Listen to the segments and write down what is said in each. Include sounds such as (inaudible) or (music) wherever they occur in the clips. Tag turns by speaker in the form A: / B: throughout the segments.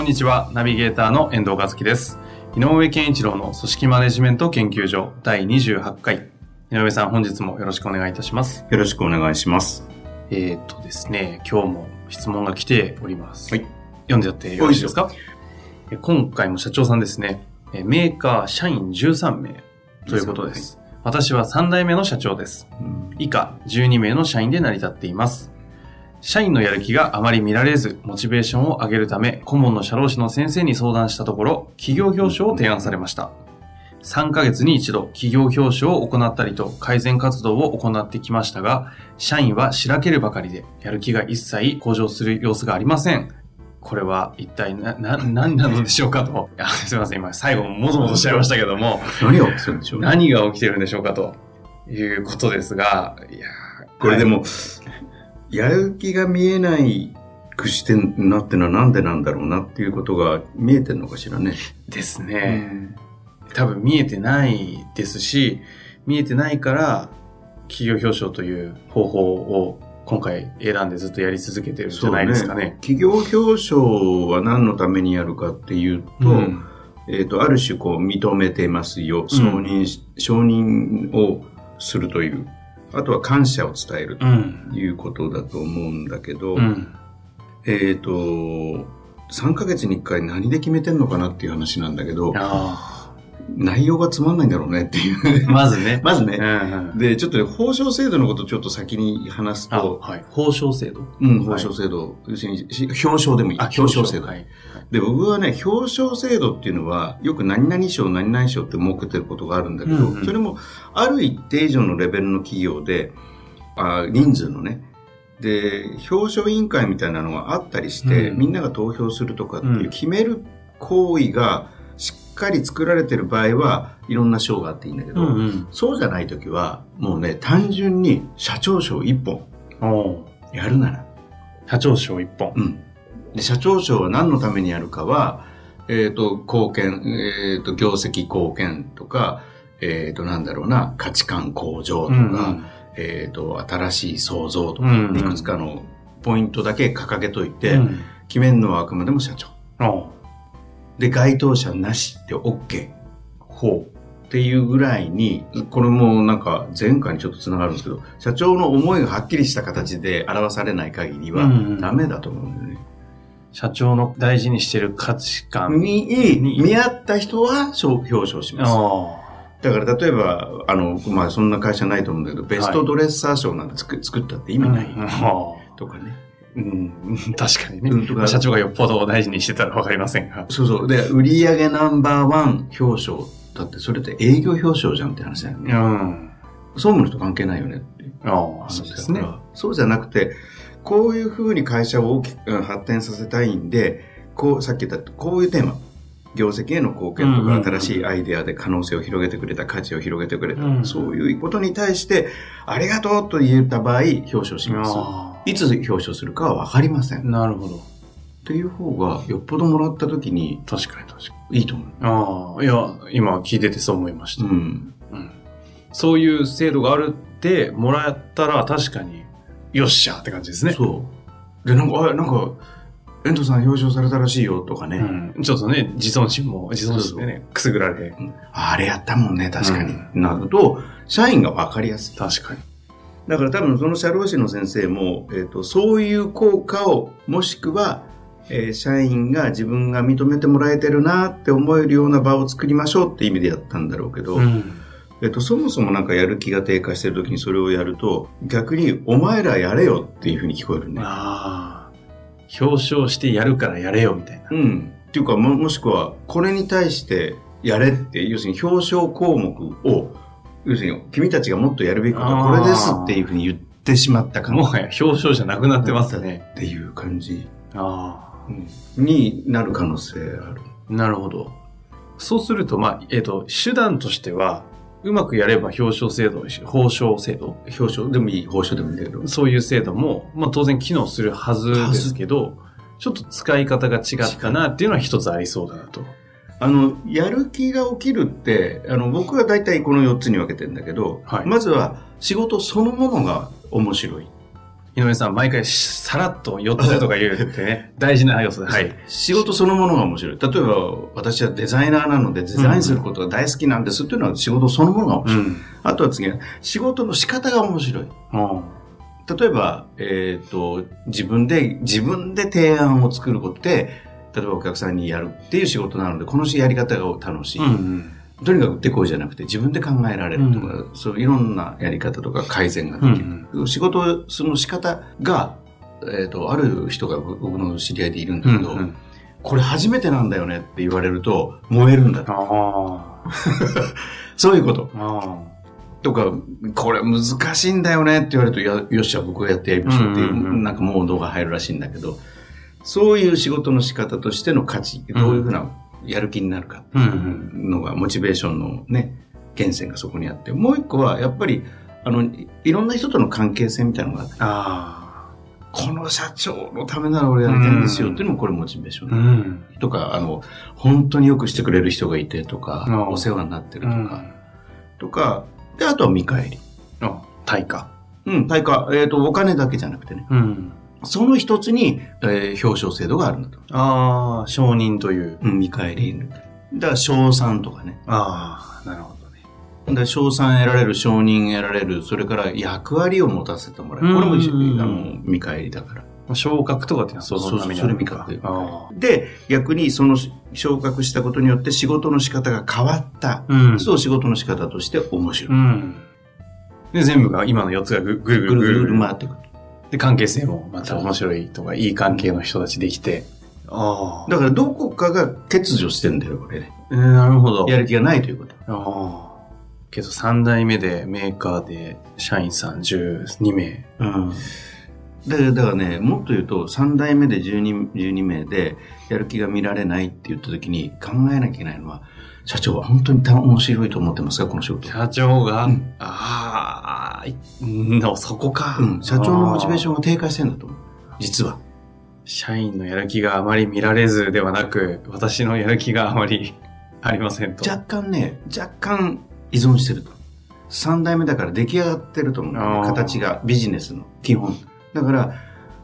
A: こんにちは、ナビゲーターの遠藤和樹です。井上健一郎の組織マネジメント研究所第28回。井上さん、本日もよろしくお願いいたします。
B: よろしくお願いします。
A: えー、っとですね、今日も質問が来ております。
B: はい。
A: 読んでやってよろしいですか？え今回も社長さんですね、えメーカー社員13名ということです。私は3代目の社長です。以下12名の社員で成り立っています。社員のやる気があまり見られず、モチベーションを上げるため、顧問の社労士の先生に相談したところ、企業表彰を提案されました。3ヶ月に一度、企業表彰を行ったりと改善活動を行ってきましたが、社員はしらけるばかりで、やる気が一切向上する様子がありません。これは一体な、な、何なのでしょうかと。すいません、今最後もぞもぞしちゃいましたけども、
B: 何が起きてるんでしょうね。
A: 何が起きてるんでしょうかということですが、いやー
B: これでも、やる気が見えないくしてなってのはなんでなんだろうなっていうことが見えてるのかしらね。
A: ですね。多分見えてないですし、見えてないから、企業表彰という方法を今回選んでずっとやり続けてるんじゃないですかね。
B: 企業表彰は何のためにやるかっていうと、
A: うん
B: えっ、と、ある種こう認めてますよ。承認し、承認をするという。あとは感謝を伝えると
A: うん。
B: いうことだと思うんだけど、
A: うん。
B: えっ、と、3ヶ月に1回何で決めてんのかなっていう話なんだけど、
A: あ
B: 内容がつまんないんだろうねっていう。
A: あ。まずね。(laughs)
B: まずね。
A: うんうん。
B: で、ちょっとね、報奨制度のことをちょっと先に話す
A: あ、
B: と、
A: はい。報奨制度。
B: うん、報奨制度、要するにし表彰でもいい。
A: あ、
B: 表彰制度。
A: はい。
B: で、僕はね、表彰制度っていうのは、よく何々賞、何々賞って設けてることがあるんだけど、
A: うんうん
B: それも、ある一定以上のレベルの企業で、あ人数のね、で、表彰委員会みたいなのがあったりして、
A: うん
B: みんなが投票するとかっていう
A: うん
B: 決める行為がかり作られてる場合はいろんな賞があっていいんだけど、
A: うんうん。
B: そうじゃない時は、もうね、単純に社長賞一本
A: おー
B: やるなら、
A: 社長賞一本。
B: うん。で、社長賞は何のためにやるかは、えっ、と、貢献、えっ、と、業績貢献とか、えっ、と、なんだろうな、価値観向上とか、
A: うん
B: えっ、と、新しい創造とか、
A: うんうん
B: いくつかのポイントだけ掲げといて、
A: うん。
B: 決めるのはあくまでも社長。で、該当者なしって OK。
A: ほ
B: っていうぐらいに、これもなんか前回にちょっと繋がるんですけど、社長の思いがはっきりした形で表されない限りは
A: うんうん
B: ダメだと思うんだよね。
A: う。社長の大事にしてる価値観。
B: に、見合った人は表表彰します。
A: あ
B: だから例えば、あの、まあそんな会社ないと思うんだけど、ベストドレッサー賞なんて作作ったって意
A: あ。
B: 味ない
A: うん
B: とかね。
A: うん、確かにね。
B: うん
A: 社長がよっぽど大事にしてたらわかりませんが。
B: そうそう。で、売上ナンバーワン表彰。だってそれって営業表彰じゃんって話だよね。
A: うん。
B: 総務の人関係ないよねって
A: そう
B: 話
A: ですね
B: そうじゃなくて、こういうふうに会社を大きくうん発展させたいんで、こう、さっき言った、こういうテーマ。業績への貢献とか、新しいアイデアで可能性を広げてくれた、価値を広げてくれた、
A: うん
B: そういうことに対して、ありがとうと言った場合、表彰します。
A: あ
B: いつ表彰するかは分かりません。
A: なるほど。
B: ていう方が、よっぽどもらった時に
A: 確かに確か
B: いいと思う。
A: に。ああ、いや、今聞いててそう思いました。
B: うん。
A: うんそういう制度があるってもらったら確かに、よっしゃって感じですね。
B: そう。で、なんか、あ、なんか、遠藤さん表彰されたらしいよとかね。
A: うん。ちょっとね、自尊心も、自尊心でね、くすぐられ。
B: ああれやったもんね、確かに。
A: う
B: なると、社員が分かりやすい。
A: 確かに。
B: だから多分その社労士の先生も、えっ、と、そういう効果を、もしくは、えー社員が自分が認めてもらえてるなって思えるような場を作りましょうって意味でやったんだろうけど、
A: うん。
B: えっと、そもそもなんかやる気が低下してる時にそれをやると、逆にお前らやれよっていうふうに聞こえるね。
A: 表彰してやるからやれよ、みたいな。
B: うん。っていうか、も、もしくは、これに対してやれって、要するに表彰項目を、要するに君たちがもっとやるべきことはこれですっていうふうに言ってしまった感
A: もはや表彰じゃなくなってますね。
B: っていう感じ
A: あ
B: になる可能性ある。
A: あ。なるほど。そうすると、まあ、えっ、と、手段としては、うまくやれば表彰制度、報奨制度、
B: 表彰でもいい、報酬でもいいけど。
A: そういう制度も、まあ当然機能するはずですけど、ちょっと使い方が違ったなっていうのは一つありそうだなと。
B: あの、やる気が起きるって、あの、僕は大体この4つに分けてるんだけど、
A: はい
B: まずは仕事そのものが面白い。
A: 井上さん、毎回さらっと4つとか言うってね、大事な要素で。はい。
B: 仕事そのものが面白い。例えば、私はデザイナーなので、デザインすることが大好きなんですっていうのは仕事そのものが面白い。
A: ん。
B: あとは次は、仕事の仕方が面白い。
A: あ
B: 例えば、えっ、と、自分で、自分で提案を作ることで、例えばお客さんにやるっていう仕事なので、このやり方が楽しい。
A: うんうん。
B: とにかく手こいじゃなくて自分で考えられるとか、そういろんなやり方とか改善ができる。仕事その仕方が、えっ、と、ある人が僕の知り合いでいるんだけど、
A: うんうん。
B: これ初めてなんだよねって言われると燃えるんだと。
A: あ (laughs)
B: そういうこと。とか、これ難しいんだよねって言われると、やよっしゃ、僕がやってやりましょうっていう、
A: うんうんうん
B: なんかモードが入るらしいんだけど、そういう仕事の仕方としての価値、どういうふうなやる気になるかっていう
A: うん。
B: のが、モチベーションのね、源泉がそこにあって、もう一個は、やっぱり、あの、いいろんな人との関係性みたいなのがあって、
A: あ
B: この社長のためなら俺やりたいんですよっていうのもこれモチベーショ
A: あ。う
B: ン。
A: ん。
B: とか、あの、本当によくしてくれる人がいてとか
A: うん、
B: お世話になってると
A: うん
B: か、とか、で、あとは見返り。
A: あ、対価。
B: うん、対価、えっ、と、お金だけじゃなくてね。
A: うん。
B: その一つに、えー表彰制度があるんだと。
A: ああ、承認という。
B: うん、見返り。だから、賞賛とかね。
A: ああ、なるほどね。
B: だから賞賛得られる、承認得られる、それから役割を持たせてもらえる。これも一緒
A: うん
B: あの見返りだから。
A: 昇格とかっていうのはそのためにあるのか
B: そうで、逆にその昇格したことによって仕事の仕方が変わった。
A: あ。うん。
B: そう仕事の仕方として面白い。
A: うん。で、全部が、今の4つがぐぐるぐるぐ
B: ぐるぐる回ってくる。
A: で、関係性もまた面白いとか、いい関係の人たちできて。ああ。
B: だからどこかが欠如してんだよ、これね。
A: えーなるほど。
B: やる気がないということ。
A: ああ。けど、3代目でメーカーで社員さん12名。
B: うん。で、だからね、もっと言うと、3代目で12、12名で、やる気が見られないって言った時に考えなきゃいけないのは、社長は本当に面白いと思ってますか、この仕事。
A: 社長が、
B: うん
A: ああ、いの、そこか。
B: うん。社長のモチベーショ
A: ン。
B: ンが低下してんだと思う。実は。
A: 社員のやる気があまり見られずではなく、私のやる気があまり (laughs) ありませんと。
B: 若干ね、若干依存してると。3代目だから出来上がってると思う形が、ビジネスの基本。だから、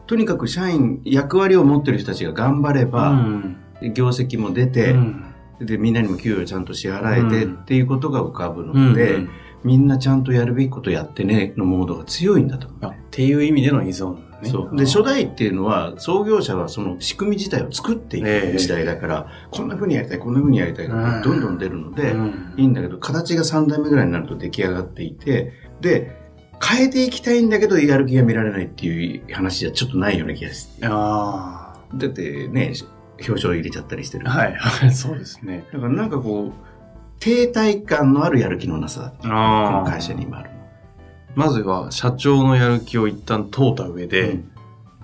B: とにかく社員、役割を持ってる人たちが頑張れば、
A: うん
B: 業績も出て、
A: うん
B: で、みんなにも給与ちゃんと支払えて、
A: うん
B: っていうことが浮かぶ
A: う
B: ので、
A: んうん
B: みんなちゃんとやるべきことやってね、のモードが強いんだと思う。
A: あっていう意味での依存ね。
B: そう。で、初代っていうのは、創業者はその仕組み自体を作ってい
A: ええ
B: く時代だから、こんな風にやりたい、こんな風にやりたいって
A: うん
B: どんどん出るので、
A: うん
B: いいんだけど、形が3代目ぐらいになると出来上がっていて、で、変えていきたいんだけど、やる気が見られないっていう話じゃちょっとないような気がして。
A: あ
B: だってね、表彰入れちゃったりしてる。
A: あ。はい、はい、そうですね。
B: だからなんかこう、停滞感のあるやる気のなさ、こ
A: ああ。
B: の会社に今ある。
A: まずは社長のやる気を一旦問うた上で、
B: うん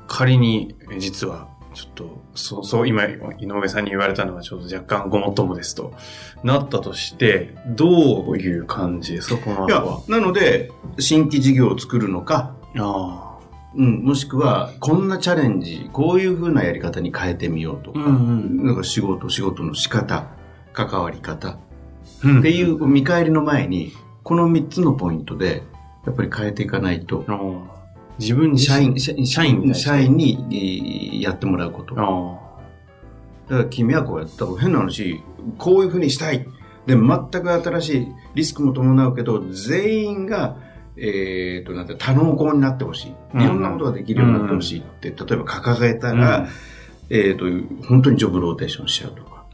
A: 仮にえ実はちょっとそうそう今井上さんに言われたのはちょっと若干ごもっともですとなったとしてどういう感じですかこの後は？、
B: なので、新規事業を作るのか、
A: あ
B: うん、もしくは、こんなチャレンジ、こういう風なやり方に変えてみようとか、
A: あ。ん
B: なんか仕事、仕事の仕方、関わり方
A: うん。
B: っていう見返りの前に、この3つのポイントで、やっぱり変えていかないと、
A: 自分自身
B: 社員、社員、
A: 社員に
B: やってもらうこと。だか
A: あ
B: ら君はこうやったら変な話、こういう風にしたい。で、全く新しいリスクも伴うけど、全員が、えっ、と、なんて、多能工になってほしい。
A: うん
B: いろんなことができるようになってほしいって、例えば掲げた
A: あ。
B: ら、えっ、と、本当にジョブローテーションしちゃうとか。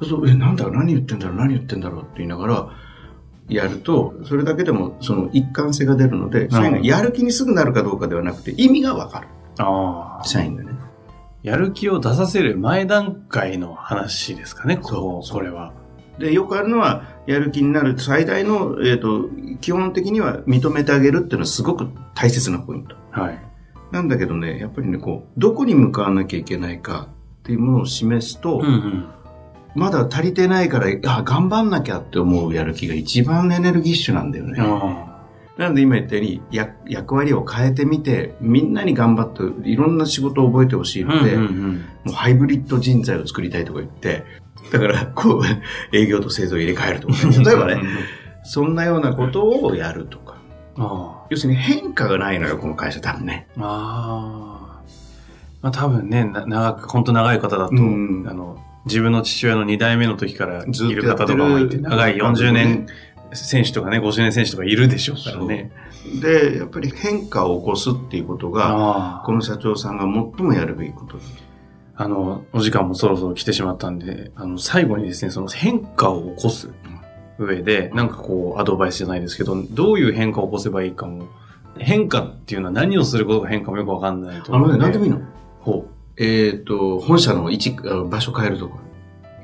A: あ
B: そう、え、なんだろう、何言ってんだろう、何言ってんだろうって言いながら、やると、それだけでも、その一貫性が出るので、社員がやる気にすぐなるかどうかではなくて、意味がわかる。
A: あ。
B: 社員がね。
A: やる気を出させる前段階の話ですかね、こ
B: そう
A: うこれは。
B: で、よくあるのは、やる気になる最大の、えっ、と、基本的には認めてあげるっていうのはすごく大切なポイント。
A: はい。
B: なんだけどね、やっぱりね、こう、どこに向かわなきゃいけないかっていうものを示すと、
A: うんうん。
B: まだ足りてないから、あ、頑張んなきゃって思うやる気が一番エネルギッシュなんだよね。
A: あ
B: なので今言ったように、や役割を変えてみて、みんなに頑張って、いろんな仕事を覚えてほしい
A: あ。
B: ので、
A: うんうんうん。
B: もうハイブリッド人材を作りたいとか言って、だから、こう、(laughs) 営業と製造を入れ替えるとかね、例えばね、そんなようなことをやるとか。
A: あ
B: 要するに変化がないのよ、この会社多分ね。
A: あ。まあ多分ね、な長く、本当長い方だと、
B: うん
A: あの、自分の父親の2代目の時からいる方とかもいて、長い40年選手とかね、50年選手とかいるでしょうからね。
B: で、やっぱり変化を起こすっていうことが、
A: ああ
B: こ。の社長さんが最もやるべきこと。
A: あの、お時間もそろそろ来てしまったんで、あの、最後にですね、その変化を起こす上で、なんかこう、アドバイスじゃないですけど、どういう変化を起こせばいいかも、変化っていうのは何をすることが変化もよくわかんないと
B: あのね、
A: 思うんで。
B: 何でもいいの。
A: ほ
B: えっ、と、本社の位置、あ場所変えるとか。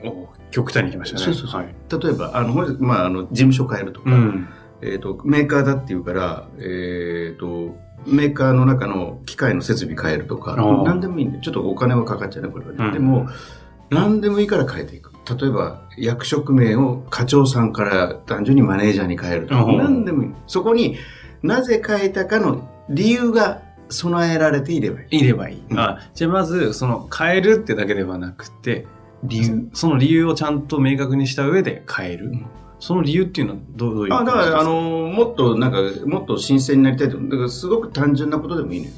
A: う。お極端に行きましたね。
B: そうそうそう
A: はい。
B: 例えば、あの、本社まあ、あの、事務所変えるとか。
A: うん。
B: えっ、と、メーカーだっていうから、えっ、と、メーカーの中の機械の設備変えるとか何でもいいんで、ちょっとお金はかかっちゃうね、これはね。
A: うん
B: でも、何でもいいから変えていく。例えば、役職名を課長さんから単純にマネージャーに変えるとか、
A: うん
B: 何でもいい。そこになぜ変えたかの理由が備えられていればいい。
A: いればいい。
B: うん
A: あじゃあまず、その、変えるってだけではなくて、
B: 理由。
A: その理由をちゃんと明確にした上で変える。
B: うん
A: その理由っていうのはどうどういう
B: あ、だから、あの、もっと、なんか、もっと新鮮になりたいと。だから、すごく単純なことでもいいのよ。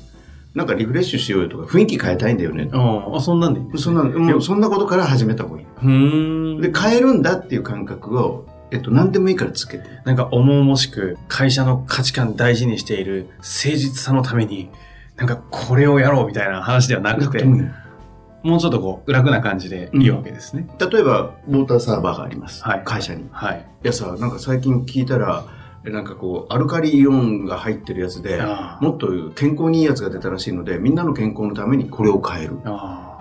B: なんか、リフレッシュしようよとか、雰囲気変えたいんだよね。
A: ああ、そんなんでいいんです
B: そんな、もう、そんなことから始めた方がいい。
A: うーん。
B: で、変えるんだっていう感覚を、えっと、何でもいいからつけて。
A: なんか重々しく会社の価値観大事にしている誠実さのために、なんかこれをやろうみたいな話ではなくて、
B: も
A: うちょっとこう楽な感じでいいわけですね。
B: 例えば、ウォーターサーバーがあります。
A: はい
B: 会社に。い
A: はい。
B: やさ、なんか最近聞いたら、えなんかこう、アルカリイオンが入ってるやつで、もっと健康にいいやつが出たらしいので、みんなの健康のためにこれを変える。
A: ああ。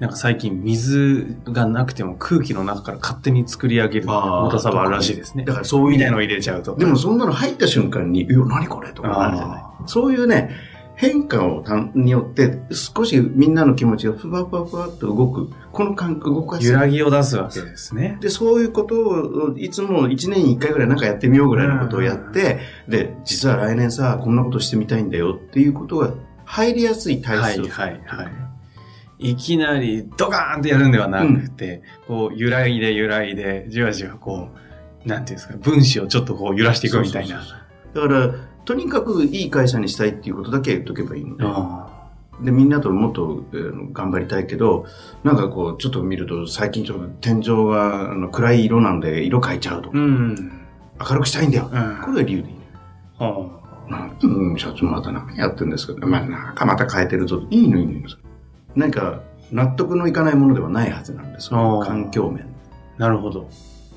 A: なんか最近水がなくても空気の中から勝手に作り上げるウォ
B: ああ
A: ーターサーバーらしいですね
B: だ。からそういう
A: みたいのを入れちゃうと。
B: でもそんなの入った瞬間に、いや、何これとかなるじゃない
A: あ。
B: そういうね、変化をたによって、少しみんなの気持ちがふわふわふわっと動く。この感覚動かす
A: 揺。らぎを出すわけですね。
B: で、そういうことを、いつも1年に1回ぐらいなんかやってみようぐらいのことをやって、で、実は来年さ、こんなことしてみたいんだよっていうことが入りやすい体質を。
A: はいはいはい。いきなりドカーンってやるんではなくて、こう揺らいで揺らいで、じわじわこう、なんていうんですか、分子をちょっとこう揺らしていくみたいな。
B: だから、とにかくいい会社にしたいっていうことだけ言っとけばいいので。
A: あ
B: で、みんなともっと、えー頑張りたいけど、なんかこう、ちょっと見ると、最近ちょっと天井があの暗い色なんで、色変えちゃうと
A: ー。うん。
B: 明るくしたいんだよ。
A: うん
B: これが理由でいいね。
A: は
B: なんうん、社長また何やってるんですかまあ、なんかまた変えてるぞ。いいのいいのいいの。何か、納得のいかないものではないはずなんです環境面。
A: あなるほど。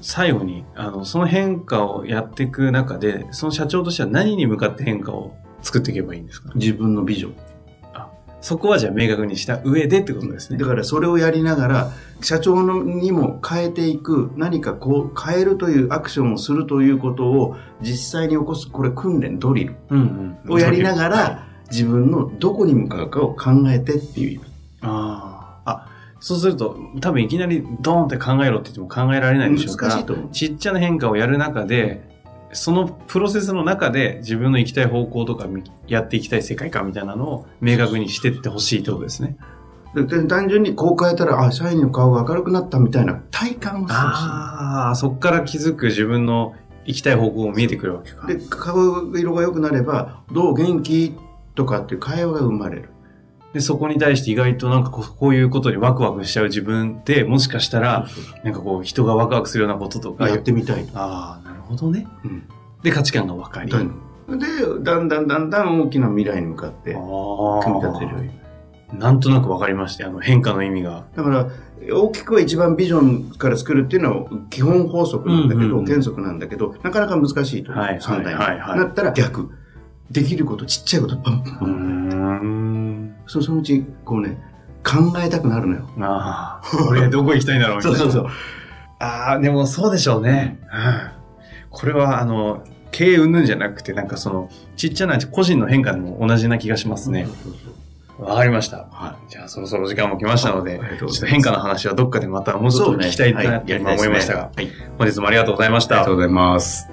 A: 最後に、あの、その変化をやっていく中で、その社長としては何に向かって変化を作っていけばいいんですか？
B: 自分のビジョン。
A: そこはじゃあ明確にした上でってことですね。
B: だからそれをやりながら、社長のにも変えていく、何かこう変えるというアクションをするということを実際に起こす、これ訓練、ドリル。をやりなが
A: はい
B: ら、自分のどこに向かうかを考えてっていう意味。
A: ああ。あ、そうすると、多分いきなりドーンって考えろって言っても考えられないでしょうから。ちっちゃな変化をやる中で、そのプロセスの中で自分の行きたい方向とかみやっていきたい世界観みたいなのを明確にしていってほしいってことですね。
B: 単純にこう変えたら、あ、社員の顔が明るくなったみたいな体感をしてほしい。
A: ああ、そこから気づく自分の行きたい方向も見えてくるわけか。
B: で、顔色が良くなれば、どう元気？とかっていう会話が生まれる。
A: で、そこに対して意外となんかこうこういうことにワクワクしちゃう自分って、もしかしたら、なんかこう人がワクワクするようなこととか、
B: やってみたいと。
A: ああ、なるほどね。
B: うん
A: で、価値観が分かり。
B: で、だんだんだんだん大きな未来に向かって組み立てるように。
A: なんとなく分かりまして、あの変化の意味が。
B: だから、大きくは一番ビジョンから作るっていうのは基本法則なんだけど、
A: うんうんうん
B: 原則なんだけど、なかなか難しいと。
A: はい
B: 三代目。
A: はいはいはい
B: なったら逆。できること、ちっちゃいこと、パンパンパン。
A: ん。
B: そそのうち、こうね、考えたくなるのよ。
A: ああ、俺どこ行きたいんだろうみたいな。(laughs)
B: そうそうそう。
A: ああ、でもそうでしょうね。うんこれは、あの、経営云々じゃなくて、なんかその、ちっちゃな個人の変化でも同じな気がしますね。わかりました。
B: は
A: じゃあそろそろ時間も来ましたので、ちょっと変化の話はどっかでまたもうちょっと聞きたいなって今思いましたが、
B: はい。
A: 本日もありがとうございました
B: ありがとう。ございます。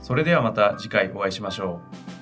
A: それではまた次回お会いしましょう。